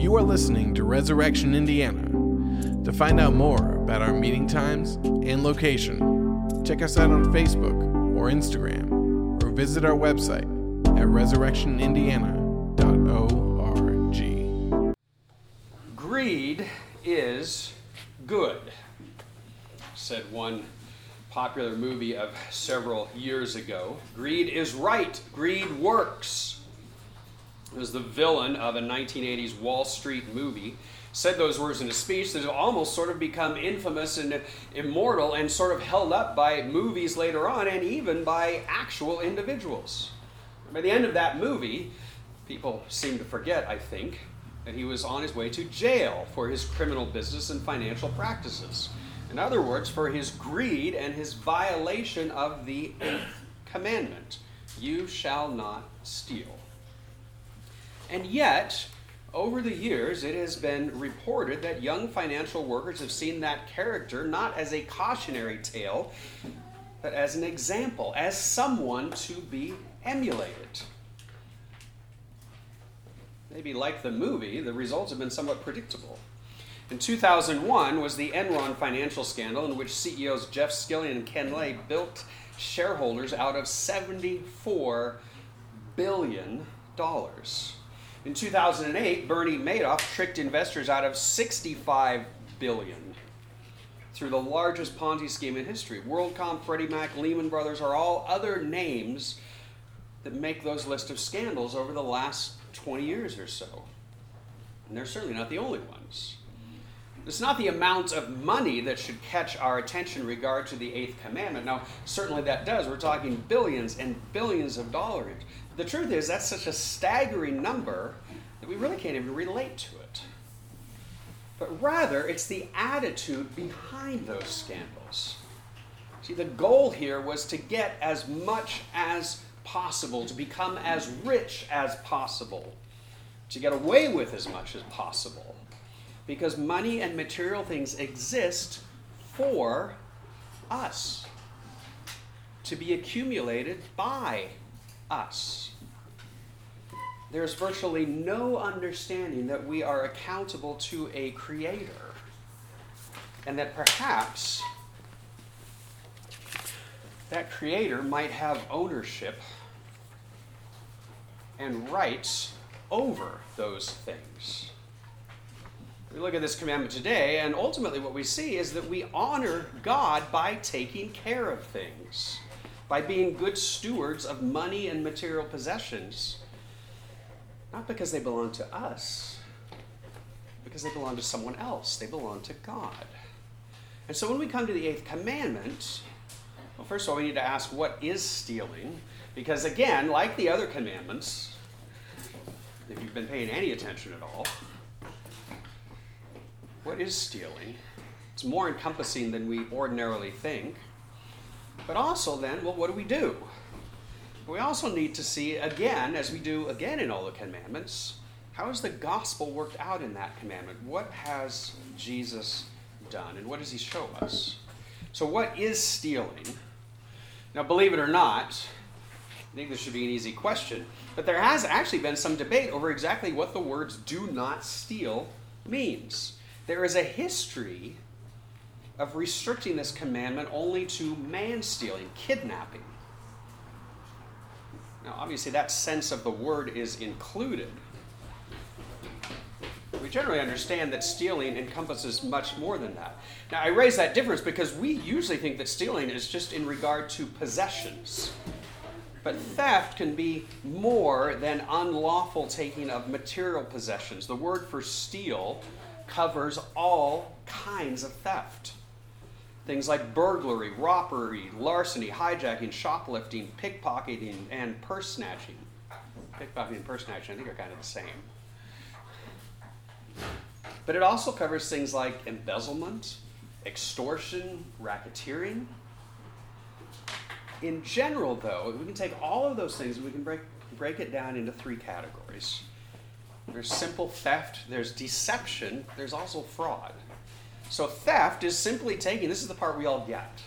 You are listening to Resurrection Indiana. To find out more about our meeting times and location, check us out on Facebook or Instagram, or visit our website at resurrectionindiana.org. Greed is good, said one popular movie of several years ago. Greed is right, greed works. Was the villain of a 1980s Wall Street movie. Said those words in a speech that almost sort of become infamous and immortal and sort of held up by movies later on and even by actual individuals. By the end of that movie, people seem to forget, I think, that he was on his way to jail for his criminal business and financial practices. In other words, for his greed and his violation of the eighth commandment you shall not steal. And yet, over the years, it has been reported that young financial workers have seen that character not as a cautionary tale, but as an example, as someone to be emulated. Maybe like the movie, the results have been somewhat predictable. In 2001 was the Enron financial scandal in which CEOs Jeff Skilling and Ken Lay built shareholders out of $74 billion. In 2008, Bernie Madoff tricked investors out of 65 billion through the largest Ponzi scheme in history. WorldCom, Freddie Mac, Lehman Brothers are all other names that make those list of scandals over the last 20 years or so. And they're certainly not the only ones. It's not the amount of money that should catch our attention regard to the eighth commandment. Now, certainly that does. We're talking billions and billions of dollars. The truth is, that's such a staggering number that we really can't even relate to it. But rather, it's the attitude behind those scandals. See, the goal here was to get as much as possible, to become as rich as possible, to get away with as much as possible. Because money and material things exist for us, to be accumulated by us. There's virtually no understanding that we are accountable to a creator, and that perhaps that creator might have ownership and rights over those things. We look at this commandment today, and ultimately what we see is that we honor God by taking care of things, by being good stewards of money and material possessions, not because they belong to us, because they belong to someone else. They belong to God. And so when we come to the eighth commandment, well, first of all, we need to ask what is stealing? Because again, like the other commandments, if you've been paying any attention at all, what is stealing? It's more encompassing than we ordinarily think. But also, then, well, what do we do? We also need to see, again, as we do again in all the commandments, how has the gospel worked out in that commandment? What has Jesus done? And what does he show us? So, what is stealing? Now, believe it or not, I think this should be an easy question, but there has actually been some debate over exactly what the words do not steal means there is a history of restricting this commandment only to man stealing, kidnapping. Now, obviously, that sense of the word is included. We generally understand that stealing encompasses much more than that. Now, I raise that difference because we usually think that stealing is just in regard to possessions. But theft can be more than unlawful taking of material possessions. The word for steal covers all kinds of theft. Things like burglary, robbery, larceny, hijacking, shoplifting, pickpocketing, and purse snatching. Pickpocketing and purse snatching, I think, are kind of the same. But it also covers things like embezzlement, extortion, racketeering. In general, though, we can take all of those things and we can break, break it down into three categories. There's simple theft, there's deception, there's also fraud. So, theft is simply taking, this is the part we all get,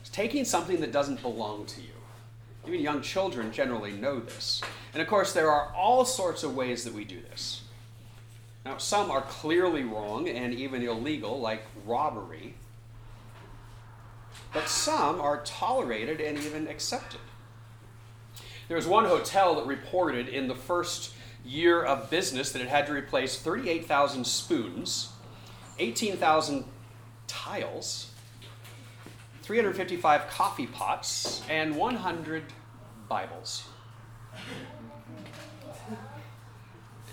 it's taking something that doesn't belong to you. Even young children generally know this. And of course, there are all sorts of ways that we do this. Now, some are clearly wrong and even illegal, like robbery, but some are tolerated and even accepted. There was one hotel that reported in the first year of business that it had to replace 38,000 spoons, 18,000 tiles, 355 coffee pots, and 100 Bibles.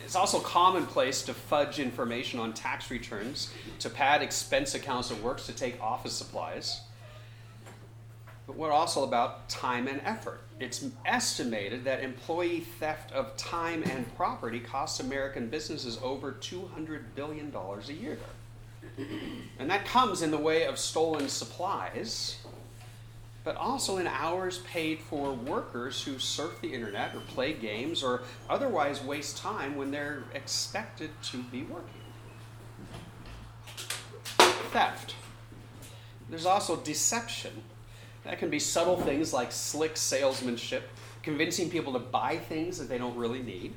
It's also commonplace to fudge information on tax returns, to pad expense accounts at works, to take office supplies. But we're also about time and effort. It's estimated that employee theft of time and property costs American businesses over $200 billion a year. And that comes in the way of stolen supplies, but also in hours paid for workers who surf the internet or play games or otherwise waste time when they're expected to be working. Theft. There's also deception. That can be subtle things like slick salesmanship, convincing people to buy things that they don't really need.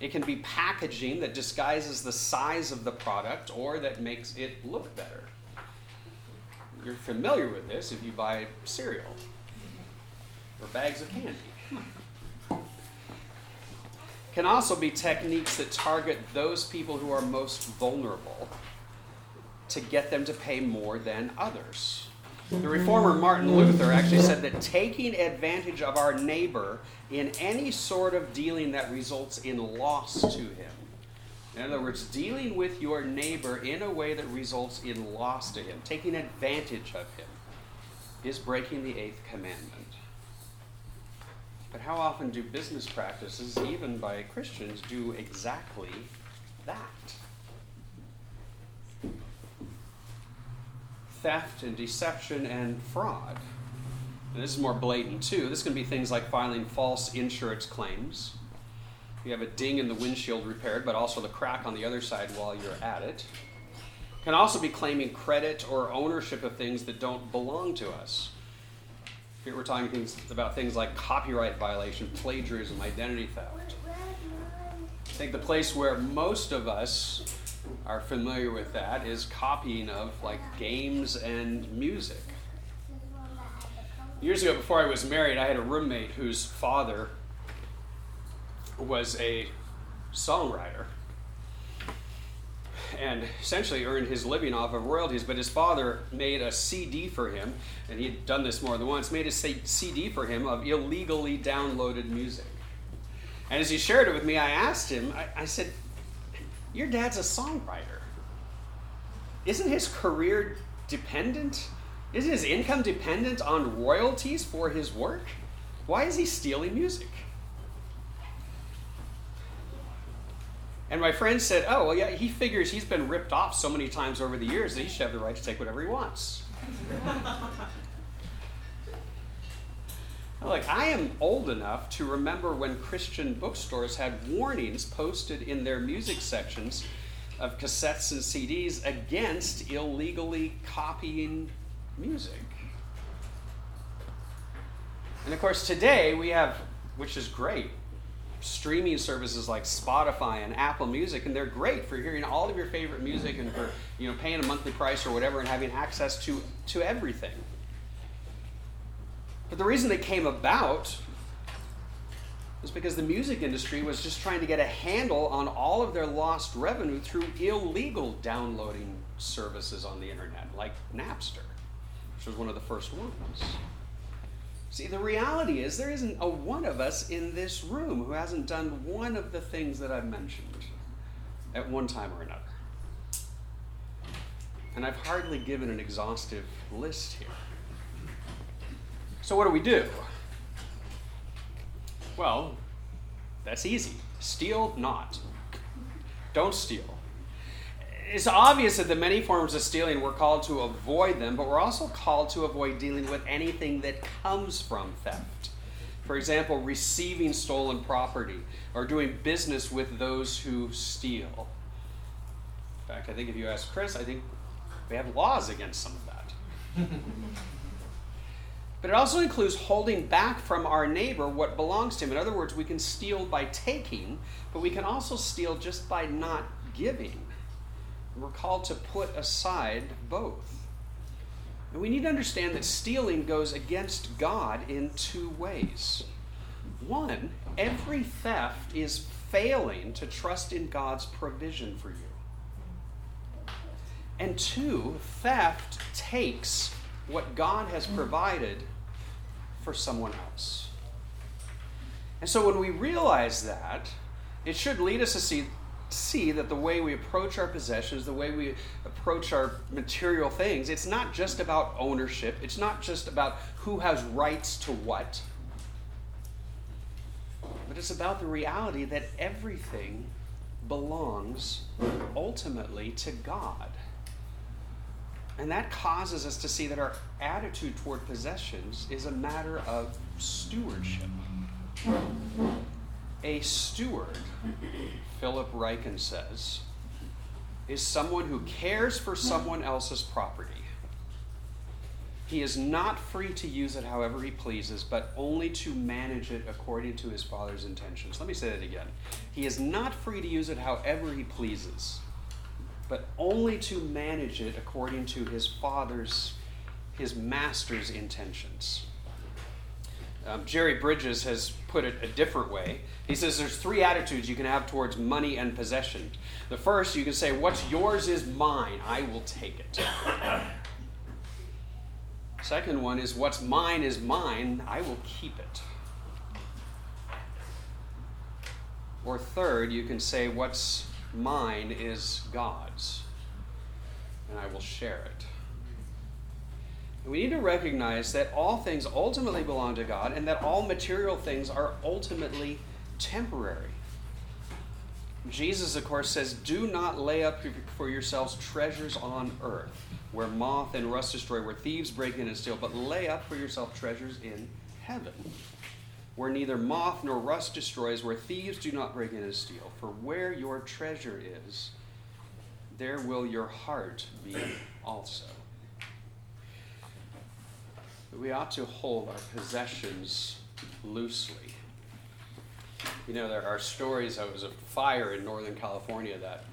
It can be packaging that disguises the size of the product or that makes it look better. You're familiar with this if you buy cereal or bags of candy. Can also be techniques that target those people who are most vulnerable to get them to pay more than others. The reformer Martin Luther actually said that taking advantage of our neighbor in any sort of dealing that results in loss to him in other words, dealing with your neighbor in a way that results in loss to him, taking advantage of him, is breaking the eighth commandment. But how often do business practices, even by Christians, do exactly that? Theft and deception and fraud. And this is more blatant too. This can be things like filing false insurance claims you have a ding in the windshield repaired, but also the crack on the other side while you're at it. Can also be claiming credit or ownership of things that don't belong to us. Here we're talking things, about things like copyright violation, plagiarism, identity theft. I think the place where most of us are familiar with that is copying of like games and music. Years ago, before I was married, I had a roommate whose father was a songwriter and essentially earned his living off of royalties. But his father made a CD for him, and he had done this more than once, made a CD for him of illegally downloaded music. And as he shared it with me, I asked him, I, I said, Your dad's a songwriter. Isn't his career dependent? Isn't his income dependent on royalties for his work? Why is he stealing music? And my friend said, Oh, well, yeah, he figures he's been ripped off so many times over the years that he should have the right to take whatever he wants. like, I am old enough to remember when Christian bookstores had warnings posted in their music sections of cassettes and CDs against illegally copying music. And of course, today we have, which is great, streaming services like Spotify and Apple Music, and they're great for hearing all of your favorite music and for you know paying a monthly price or whatever and having access to to everything. But the reason they came about was because the music industry was just trying to get a handle on all of their lost revenue through illegal downloading services on the internet, like Napster, which was one of the first ones. See, the reality is there isn't a one of us in this room who hasn't done one of the things that I've mentioned at one time or another. And I've hardly given an exhaustive list here. So, what do we do? Well, that's easy. Steal not. Don't steal it's obvious that the many forms of stealing we're called to avoid them, but we're also called to avoid dealing with anything that comes from theft. For example, receiving stolen property or doing business with those who steal. In fact, I think if you ask Chris, I think we have laws against some of that. but it also includes holding back from our neighbor what belongs to him. In other words, we can steal by taking, but we can also steal just by not giving. We're called to put aside both. And we need to understand that stealing goes against God in two ways. One, every theft is failing to trust in God's provision for you. And two, theft takes what God has provided for someone else. And so when we realize that, it should lead us to see see that the way we approach our possessions, the way we approach our material things, it's not just about ownership, it's not just about who has rights to what, but it's about the reality that everything belongs ultimately to God. And that causes us to see that our attitude toward possessions is a matter of stewardship. A steward Philip Ryken says, is someone who cares for someone else's property. He is not free to use it however he pleases, but only to manage it according to his father's intentions. Let me say that again. He is not free to use it however he pleases, but only to manage it according to his father's, his master's intentions. Um, Jerry Bridges has put it a different way. He says there's three attitudes you can have towards money and possession. The first, you can say, What's yours is mine. I will take it. Second one is, What's mine is mine. I will keep it. Or third, you can say, What's mine is God's, and I will share it. We need to recognize that all things ultimately belong to God and that all material things are ultimately temporary. Jesus, of course, says, Do not lay up for yourselves treasures on earth, where moth and rust destroy, where thieves break in and steal, but lay up for yourself treasures in heaven, where neither moth nor rust destroys, where thieves do not break in and steal. For where your treasure is, there will your heart be also we ought to hold our possessions loosely. You know, there are stories. There was a fire in Northern California that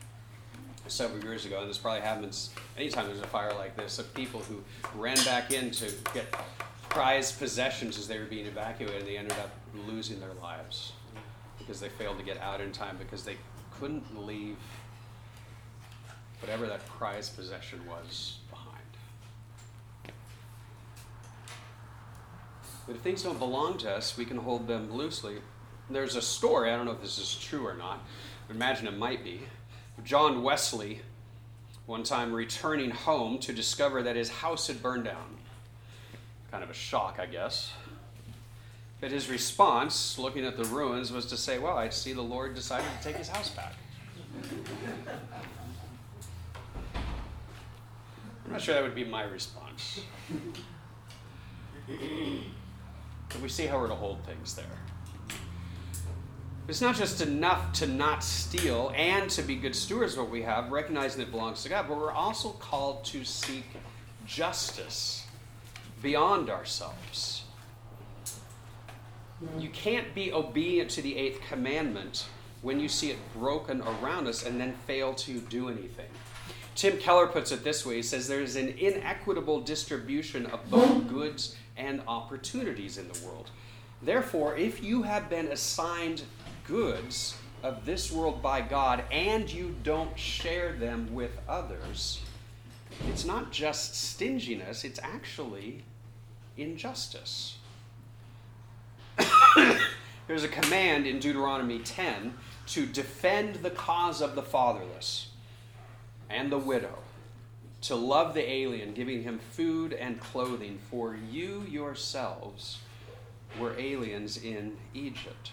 several years ago, and this probably happens anytime there's a fire like this, of people who ran back in to get prized possessions as they were being evacuated, they ended up losing their lives because they failed to get out in time because they couldn't leave whatever that prized possession was behind. But if things don't belong to us, we can hold them loosely. There's a story, I don't know if this is true or not, I imagine it might be. John Wesley, one time returning home to discover that his house had burned down. Kind of a shock, I guess. But his response, looking at the ruins, was to say, Well, I see the Lord decided to take his house back. I'm not sure that would be my response. But we see how we're to hold things there. It's not just enough to not steal and to be good stewards of what we have, recognizing it belongs to God, but we're also called to seek justice beyond ourselves. You can't be obedient to the eighth commandment when you see it broken around us and then fail to do anything. Tim Keller puts it this way he says, There's an inequitable distribution of both goods and opportunities in the world. Therefore, if you have been assigned goods of this world by God and you don't share them with others, it's not just stinginess, it's actually injustice. There's a command in Deuteronomy 10 to defend the cause of the fatherless and the widow to love the alien, giving him food and clothing, for you yourselves were aliens in Egypt.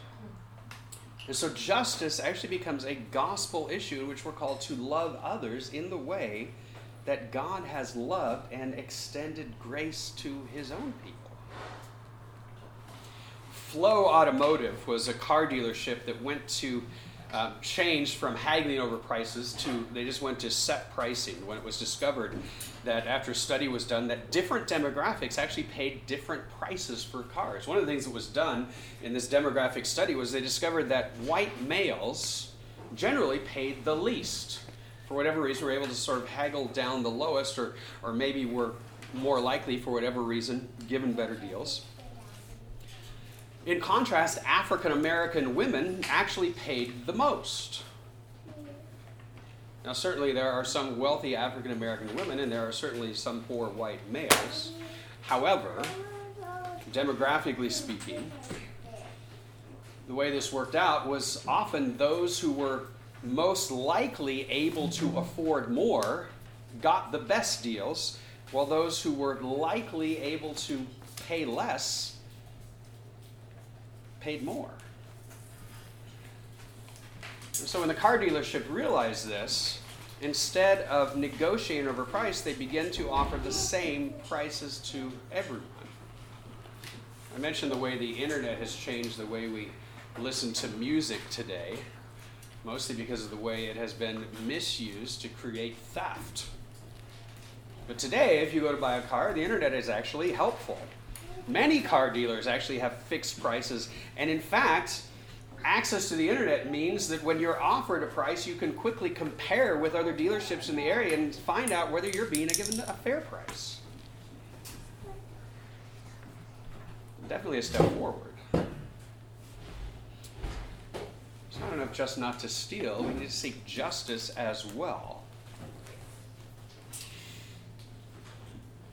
And so justice actually becomes a gospel issue in which we're called to love others in the way that God has loved and extended grace to his own people. Flow Automotive was a car dealership that went to um, changed from haggling over prices to they just went to set pricing when it was discovered that after a study was done that different demographics actually paid different prices for cars one of the things that was done in this demographic study was they discovered that white males generally paid the least. For whatever reason, we were able to sort of haggle down the lowest, or, or maybe were more likely, for whatever reason, given better deals. In contrast, African American women actually paid the most. Now, certainly, there are some wealthy African American women, and there are certainly some poor white males. However, demographically speaking, the way this worked out was often those who were most likely able to afford more got the best deals, while those who were likely able to pay less paid more. So when the car dealership realized this, instead of negotiating over price, they began to offer the same prices to everyone. I mentioned the way the internet has changed the way we listen to music today, mostly because of the way it has been misused to create theft. But today, if you go to buy a car, the internet is actually helpful. Many car dealers actually have fixed prices, and in fact, access to the internet means that when you're offered a price, you can quickly compare with other dealerships in the area and find out whether you're being given a fair price. Definitely a step forward. It's not enough just not to steal, we need to seek justice as well.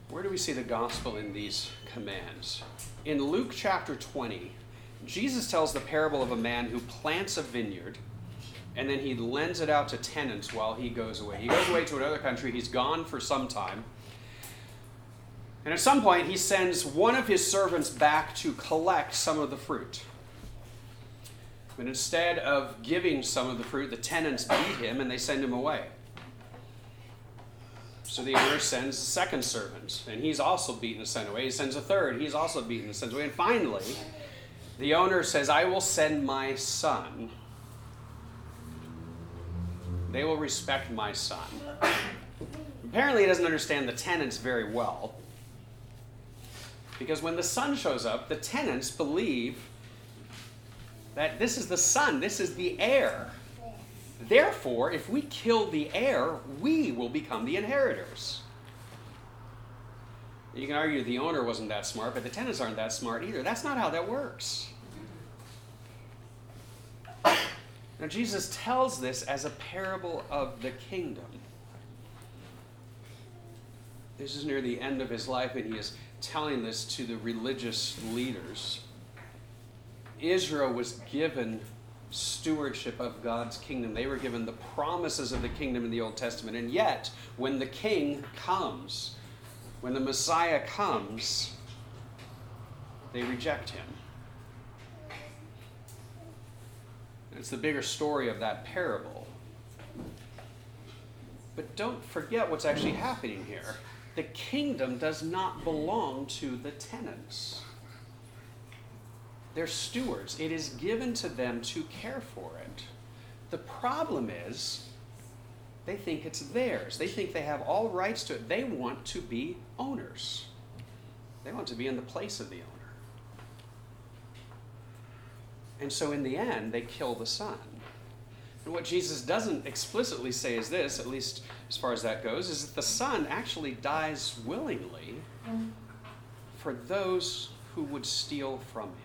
Where do we see the gospel in these commands? In Luke chapter 20, Jesus tells the parable of a man who plants a vineyard and then he lends it out to tenants while he goes away. He goes away to another country, he's gone for some time. And at some point, he sends one of his servants back to collect some of the fruit. But instead of giving some of the fruit, the tenants beat him and they send him away. So the owner sends a second servant, and he's also beaten and sent away. He sends a third, he's also beaten and sent away. And finally, the owner says, I will send my son. They will respect my son. Apparently, he doesn't understand the tenants very well. Because when the son shows up, the tenants believe that this is the son, this is the heir. Therefore, if we kill the heir, we will become the inheritors. You can argue the owner wasn't that smart, but the tenants aren't that smart either. That's not how that works. Now, Jesus tells this as a parable of the kingdom. This is near the end of his life, and he is telling this to the religious leaders. Israel was given stewardship of God's kingdom. They were given the promises of the kingdom in the Old Testament. And yet, when the king comes, when the Messiah comes, they reject him. It's the bigger story of that parable. But don't forget what's actually happening here. The kingdom does not belong to the tenants. They're stewards. It is given to them to care for it. The problem is, they think it's theirs. They think they have all rights to it. They want to be owners, they want to be in the place of the owner. And so, in the end, they kill the son. And what Jesus doesn't explicitly say is this, at least as far as that goes, is that the son actually dies willingly for those who would steal from him.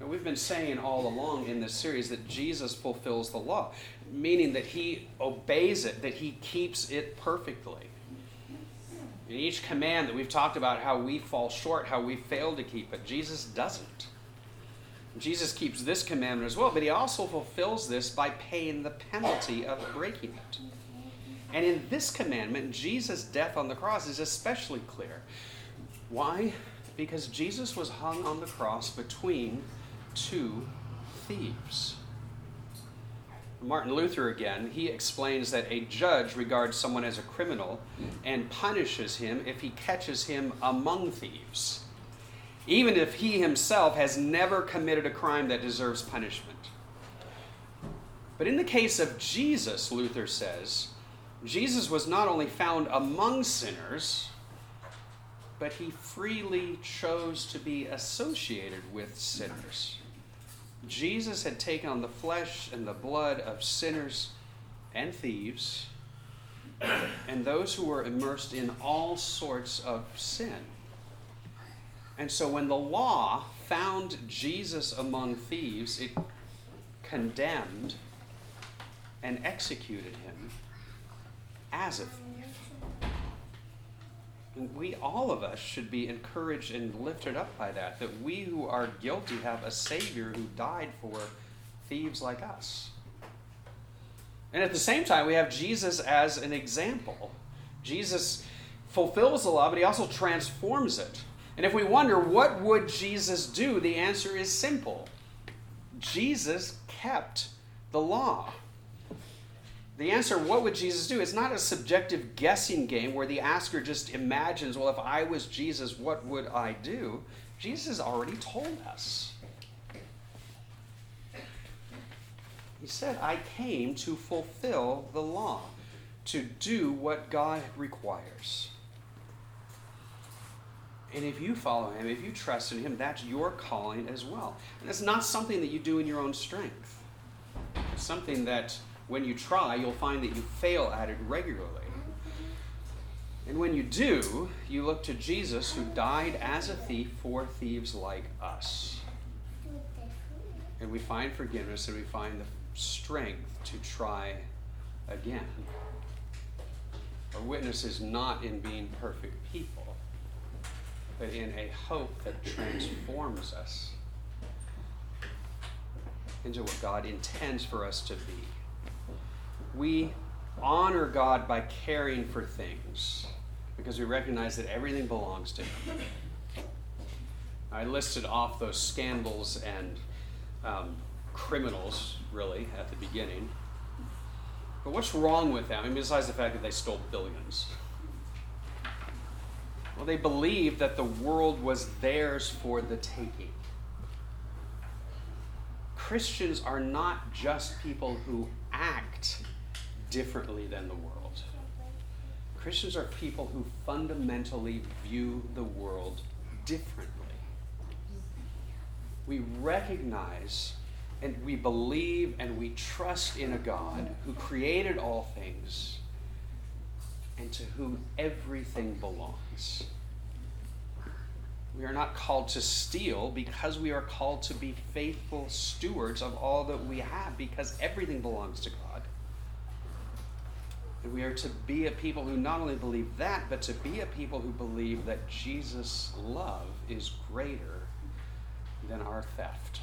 And we've been saying all along in this series that Jesus fulfills the law, meaning that he obeys it, that he keeps it perfectly. In each command that we've talked about how we fall short, how we fail to keep it, Jesus doesn't. Jesus keeps this commandment as well, but he also fulfills this by paying the penalty of breaking it. And in this commandment, Jesus' death on the cross is especially clear. Why? Because Jesus was hung on the cross between two thieves. Martin Luther again, he explains that a judge regards someone as a criminal and punishes him if he catches him among thieves, even if he himself has never committed a crime that deserves punishment. But in the case of Jesus, Luther says, Jesus was not only found among sinners, but he freely chose to be associated with sinners. Jesus had taken on the flesh and the blood of sinners and thieves and those who were immersed in all sorts of sin. And so when the law found Jesus among thieves, it condemned and executed him as a thief. We, all of us, should be encouraged and lifted up by that, that we who are guilty have a Savior who died for thieves like us. And at the same time, we have Jesus as an example. Jesus fulfills the law, but he also transforms it. And if we wonder what would Jesus do, the answer is simple. Jesus kept the law. The answer, what would Jesus do? It's not a subjective guessing game where the asker just imagines, well, if I was Jesus, what would I do? Jesus already told us. He said, I came to fulfill the law, to do what God requires. And if you follow him, if you trust in him, that's your calling as well. And it's not something that you do in your own strength. It's something that when you try, you'll find that you fail at it regularly. And when you do, you look to Jesus who died as a thief for thieves like us. And we find forgiveness and we find the strength to try again. Our witness is not in being perfect people, but in a hope that transforms us into what God intends for us to be. We honor God by caring for things because we recognize that everything belongs to Him. I listed off those scandals and um, criminals, really, at the beginning. But what's wrong with them? I mean, besides the fact that they stole billions. Well, they believed that the world was theirs for the taking. Christians are not just people who act differently than the world. Christians are people who fundamentally view the world differently. We recognize and we believe and we trust in a God who created all things and to whom everything belongs. We are not called to steal because we are called to be faithful stewards of all that we have because everything belongs to God. We are to be a people who not only believe that, but to be a people who believe that Jesus' love is greater than our theft.